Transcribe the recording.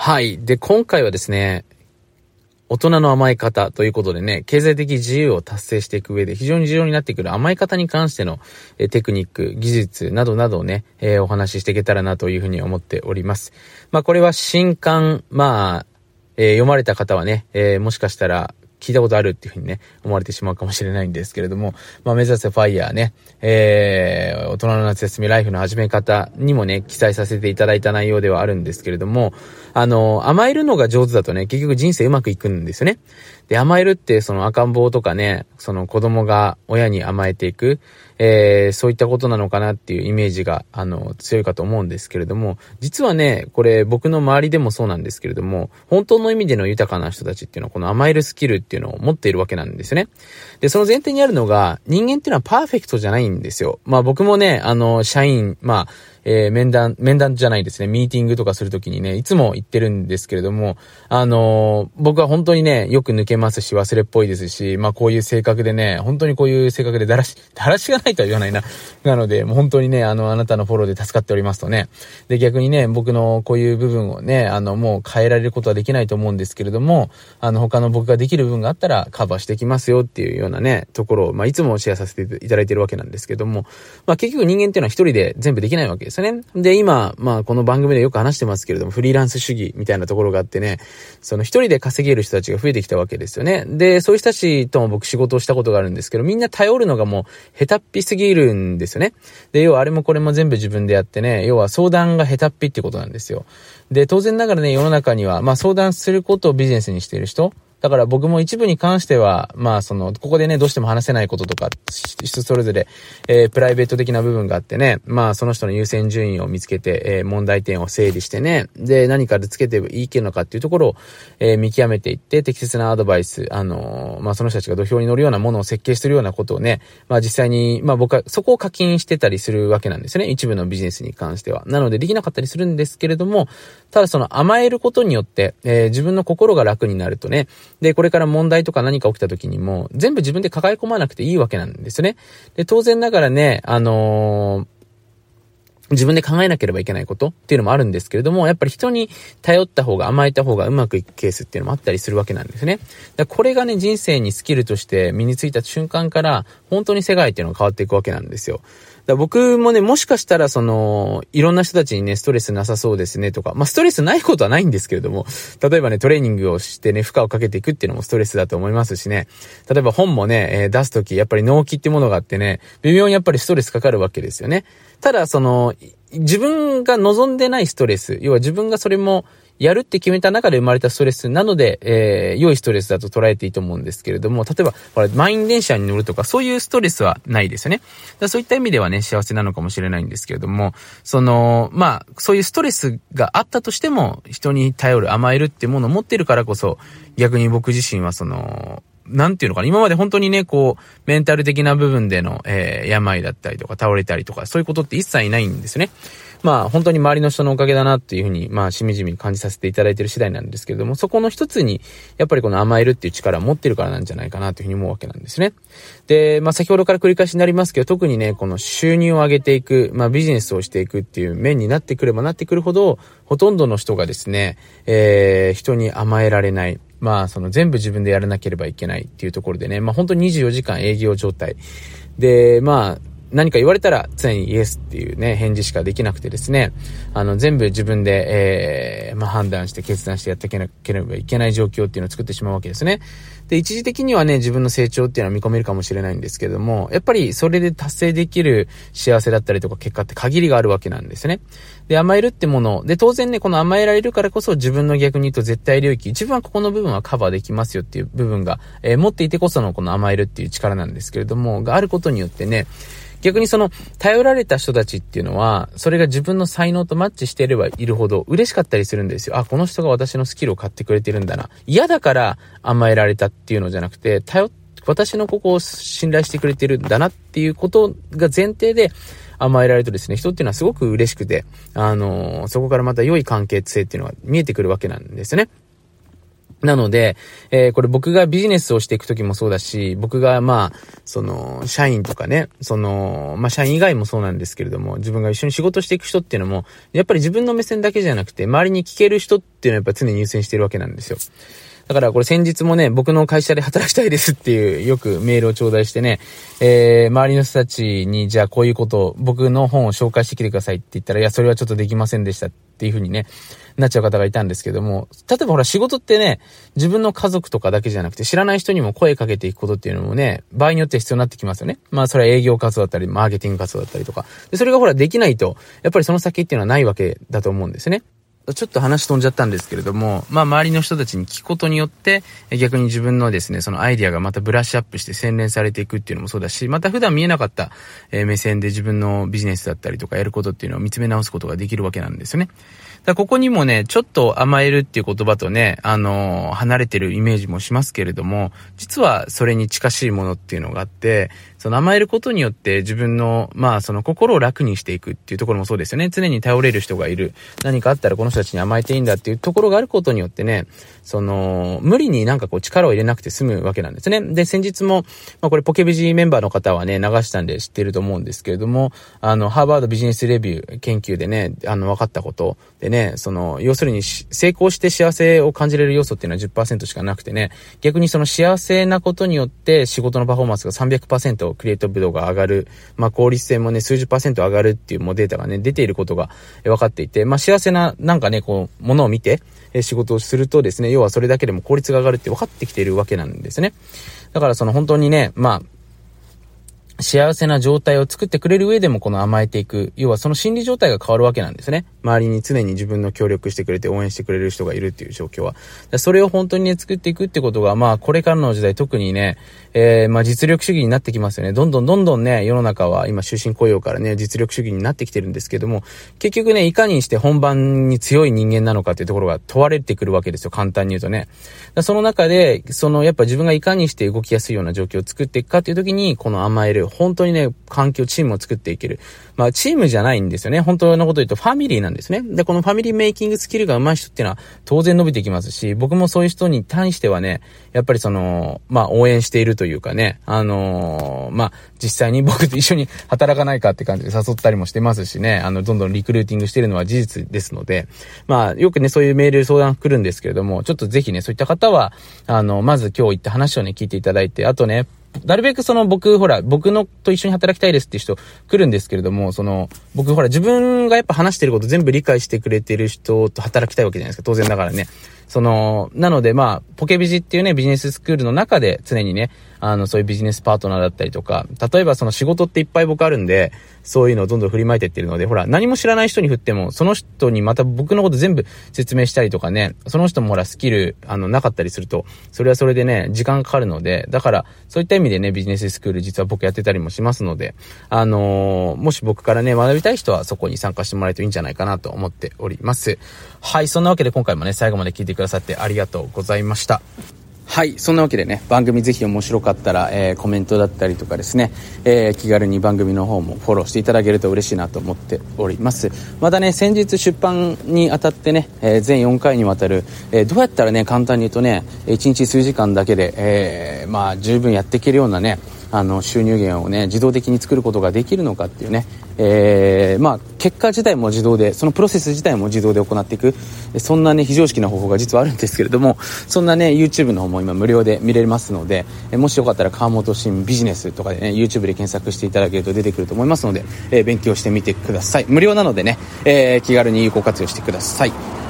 はい。で、今回はですね、大人の甘え方ということでね、経済的自由を達成していく上で非常に重要になってくる甘え方に関しての、えテクニック、技術などなどをね、えー、お話ししていけたらなというふうに思っております。まあこれは新刊、まあ、えー、読まれた方はね、えー、もしかしたら聞いたことあるっていうふうにね、思われてしまうかもしれないんですけれども、まあ、目指せファイヤーね、えー、大人の夏休みライフの始め方にもね、記載させていただいた内容ではあるんですけれども、あの、甘えるのが上手だとね、結局人生うまくいくんですよね。で、甘えるってその赤ん坊とかね、その子供が親に甘えていく、えー、そういったことなのかなっていうイメージが、あの、強いかと思うんですけれども、実はね、これ僕の周りでもそうなんですけれども、本当の意味での豊かな人たちっていうのはこの甘えるスキルっていうのを持っているわけなんですよね。で、その前提にあるのが、人間っていうのはパーフェクトじゃないんですよ。まあ僕もね、あの、社員、まあ、えー、面談、面談じゃないですね、ミーティングとかするときにね、いつも言ってるんですけれども、あのー、僕は本当にね、よく抜けますし、忘れっぽいですし、まあこういう性格でね、本当にこういう性格でだらし、だらしがないとは言わないな。なので、もう本当にね、あの、あなたのフォローで助かっておりますとね。で、逆にね、僕のこういう部分をね、あの、もう変えられることはできないと思うんですけれども、あの、他の僕ができる部分があったらカバーしてきますよっていうようなね、ところを、まあいつもシェアさせていただいてるわけなんですけども、まあ結局人間っていうのは一人で全部できないわけですよね。で、今、まあ、この番組でよく話してますけれども、フリーランス主義みたいなところがあってね、その一人で稼げる人たちが増えてきたわけですよね。で、そういう人たちとも僕仕事をしたことがあるんですけど、みんな頼るのがもう、下手っぴすぎるんですよね。で、要はあれもこれも全部自分でやってね、要は相談が下手っぴってことなんですよ。で、当然ながらね、世の中には、まあ相談することをビジネスにしている人、だから僕も一部に関しては、まあその、ここでね、どうしても話せないこととか、人それぞれ、えー、プライベート的な部分があってね、まあその人の優先順位を見つけて、えー、問題点を整理してね、で、何かでつけていいけのかっていうところを、えー、見極めていって、適切なアドバイス、あのまあその人たちが土俵に乗るようなものを設計してるようなことをね、まあ実際に、まあ僕はそこを課金してたりするわけなんですね。一部のビジネスに関しては。なのでできなかったりするんですけれども、ただその甘えることによって、え自分の心が楽になるとね、で、これから問題とか何か起きた時にも、全部自分で抱え込まなくていいわけなんですね。で、当然ながらね、あのー自分で考えなければいけないことっていうのもあるんですけれども、やっぱり人に頼った方が甘えた方がうまくいくケースっていうのもあったりするわけなんですね。だこれがね、人生にスキルとして身についた瞬間から、本当に世界っていうのが変わっていくわけなんですよ。だ僕もね、もしかしたらその、いろんな人たちにね、ストレスなさそうですねとか、まあ、ストレスないことはないんですけれども、例えばね、トレーニングをしてね、負荷をかけていくっていうのもストレスだと思いますしね、例えば本もね、えー、出すとき、やっぱり納期ってものがあってね、微妙にやっぱりストレスかかるわけですよね。ただ、その、自分が望んでないストレス、要は自分がそれもやるって決めた中で生まれたストレスなので、えー、良いストレスだと捉えていいと思うんですけれども、例えば、これ、満員電車に乗るとか、そういうストレスはないですよね。だそういった意味ではね、幸せなのかもしれないんですけれども、その、まあ、そういうストレスがあったとしても、人に頼る、甘えるってものを持ってるからこそ、逆に僕自身はその、なんていうのかな、今まで本当にね、こう、メンタル的な部分での、えー、病だったりとか、倒れたりとか、そういうことって一切ないんですね。まあ、本当に周りの人のおかげだなっていうふうに、まあ、しみじみ感じさせていただいてる次第なんですけれども、そこの一つに、やっぱりこの甘えるっていう力を持ってるからなんじゃないかなというふうに思うわけなんですね。で、まあ、先ほどから繰り返しになりますけど、特にね、この収入を上げていく、まあ、ビジネスをしていくっていう面になってくればなってくるほど、ほとんどの人がですね、えー、人に甘えられない。まあ、その全部自分でやらなければいけないっていうところでね、まあ本当に24時間営業状態。で、まあ、何か言われたら常にイエスっていうね、返事しかできなくてですね、あの、全部自分で、えー、まあ、判断して決断してやっていけなければいけない状況っていうのを作ってしまうわけですね。で、一時的にはね、自分の成長っていうのは見込めるかもしれないんですけども、やっぱりそれで達成できる幸せだったりとか結果って限りがあるわけなんですね。で、甘えるってもの、で、当然ね、この甘えられるからこそ自分の逆に言うと絶対領域、自分はここの部分はカバーできますよっていう部分が、えー、持っていてこそのこの甘えるっていう力なんですけれども、があることによってね、逆にその、頼られた人たちっていうのは、それが自分の才能とマッチしていればいるほど嬉しかったりするんですよ。あ、この人が私のスキルを買ってくれてるんだな。嫌だから甘えられたっていうのじゃなくて、頼、私のここを信頼してくれてるんだなっていうことが前提で、甘えられるとですね、人っていうのはすごく嬉しくて、あのー、そこからまた良い関係性っていうのが見えてくるわけなんですね。なので、えー、これ僕がビジネスをしていくときもそうだし、僕がまあ、その、社員とかね、その、まあ社員以外もそうなんですけれども、自分が一緒に仕事していく人っていうのも、やっぱり自分の目線だけじゃなくて、周りに聞ける人っていうのはやっぱ常に優先してるわけなんですよ。だからこれ先日もね、僕の会社で働きたいですっていうよくメールを頂戴してね、えー、周りの人たちにじゃあこういうことを、僕の本を紹介してきてくださいって言ったら、いや、それはちょっとできませんでしたっていうふうにね、なっちゃう方がいたんですけども、例えばほら仕事ってね、自分の家族とかだけじゃなくて知らない人にも声かけていくことっていうのもね、場合によって必要になってきますよね。まあそれは営業活動だったり、マーケティング活動だったりとか。で、それがほらできないと、やっぱりその先っていうのはないわけだと思うんですね。ちょっと話飛んじゃったんですけれども、まあ周りの人たちに聞くことによって、逆に自分のですね、そのアイディアがまたブラッシュアップして洗練されていくっていうのもそうだし、また普段見えなかった、目線で自分のビジネスだったりとかやることっていうのを見つめ直すことができるわけなんですよね。だここにもね、ちょっと甘えるっていう言葉とね、あのー、離れてるイメージもしますけれども、実はそれに近しいものっていうのがあって、その甘えることによって自分の、まあその心を楽にしていくっていうところもそうですよね。常に頼れる人がいる。何かあったらこの人たちに甘えていいんだっていうところがあることによってね、その、無理になんかこう力を入れなくて済むわけなんですね。で、先日も、まあこれポケビジメンバーの方はね、流したんで知ってると思うんですけれども、あの、ハーバードビジネスレビュー研究でね、あの、分かったことでね、その、要するに成功して幸せを感じれる要素っていうのは10%しかなくてね、逆にその幸せなことによって仕事のパフォーマンスが300%クリエイトブドが上がる、まあ、効率性もね、数十パーセント上がるっていうもデータがね、出ていることが分かっていて、まあ、幸せな、なんかね、こう、ものを見て、え仕事をするとですね、要はそれだけでも効率が上がるって分かってきているわけなんですね。だからその本当にね、まあ、幸せな状態を作ってくれる上でもこの甘えていく。要はその心理状態が変わるわけなんですね。周りに常に自分の協力してくれて応援してくれる人がいるっていう状況は。それを本当にね、作っていくってことが、まあこれからの時代特にね、えー、まあ実力主義になってきますよね。どんどんどんどんね、世の中は今終身雇用からね、実力主義になってきてるんですけども、結局ね、いかにして本番に強い人間なのかっていうところが問われてくるわけですよ。簡単に言うとね。その中で、そのやっぱ自分がいかにして動きやすいような状況を作っていくかっていう時に、この甘える、本当にね、環境、チームを作っていける。まあ、チームじゃないんですよね。本当のこと言うと、ファミリーなんですね。で、このファミリーメイキングスキルが上手い人っていうのは、当然伸びてきますし、僕もそういう人に対してはね、やっぱりその、まあ、応援しているというかね、あのー、まあ、実際に僕と一緒に働かないかって感じで誘ったりもしてますしね、あの、どんどんリクルーティングしてるのは事実ですので、まあ、よくね、そういうメール相談来るんですけれども、ちょっとぜひね、そういった方は、あの、まず今日言った話をね、聞いていただいて、あとね、なるべくその僕、ほら、僕のと一緒に働きたいですっていう人来るんですけれども、その、僕ほら、自分がやっぱ話してること全部理解してくれてる人と働きたいわけじゃないですか。当然だからね。その、なのでまあ、ポケビジっていうね、ビジネススクールの中で常にね、あの、そういうビジネスパートナーだったりとか、例えばその仕事っていっぱい僕あるんで、そういうのをどんどん振りまいてってるので、ほら、何も知らない人に振っても、その人にまた僕のこと全部説明したりとかね、その人もほら、スキル、あの、なかったりすると、それはそれでね、時間かかるので、だから、そういった意味でね、ビジネススクール実は僕やってたりもしますので、あのー、もし僕からね、学びたい人はそこに参加してもらえるといいんじゃないかなと思っております。はい、そんなわけで今回もね、最後まで聞いてくださってありがとうございました。はい。そんなわけでね、番組ぜひ面白かったら、えー、コメントだったりとかですね、えー、気軽に番組の方もフォローしていただけると嬉しいなと思っております。またね、先日出版にあたってね、えー、全4回にわたる、えどうやったらね、簡単に言うとね、1日数時間だけで、えまあ、十分やっていけるようなね、あの収入源をね自動的に作ることができるのかっていうね、えー、まあ結果自体も自動でそのプロセス自体も自動で行っていく。そんなね非常識な方法が実はあるんですけれどもそんなね YouTube の方も今無料で見れますのでもしよかったら川本新ビジネスとかでね YouTube で検索していただけると出てくると思いますので、えー、勉強してみてください。無料なのでね、えー、気軽に有効活用してください。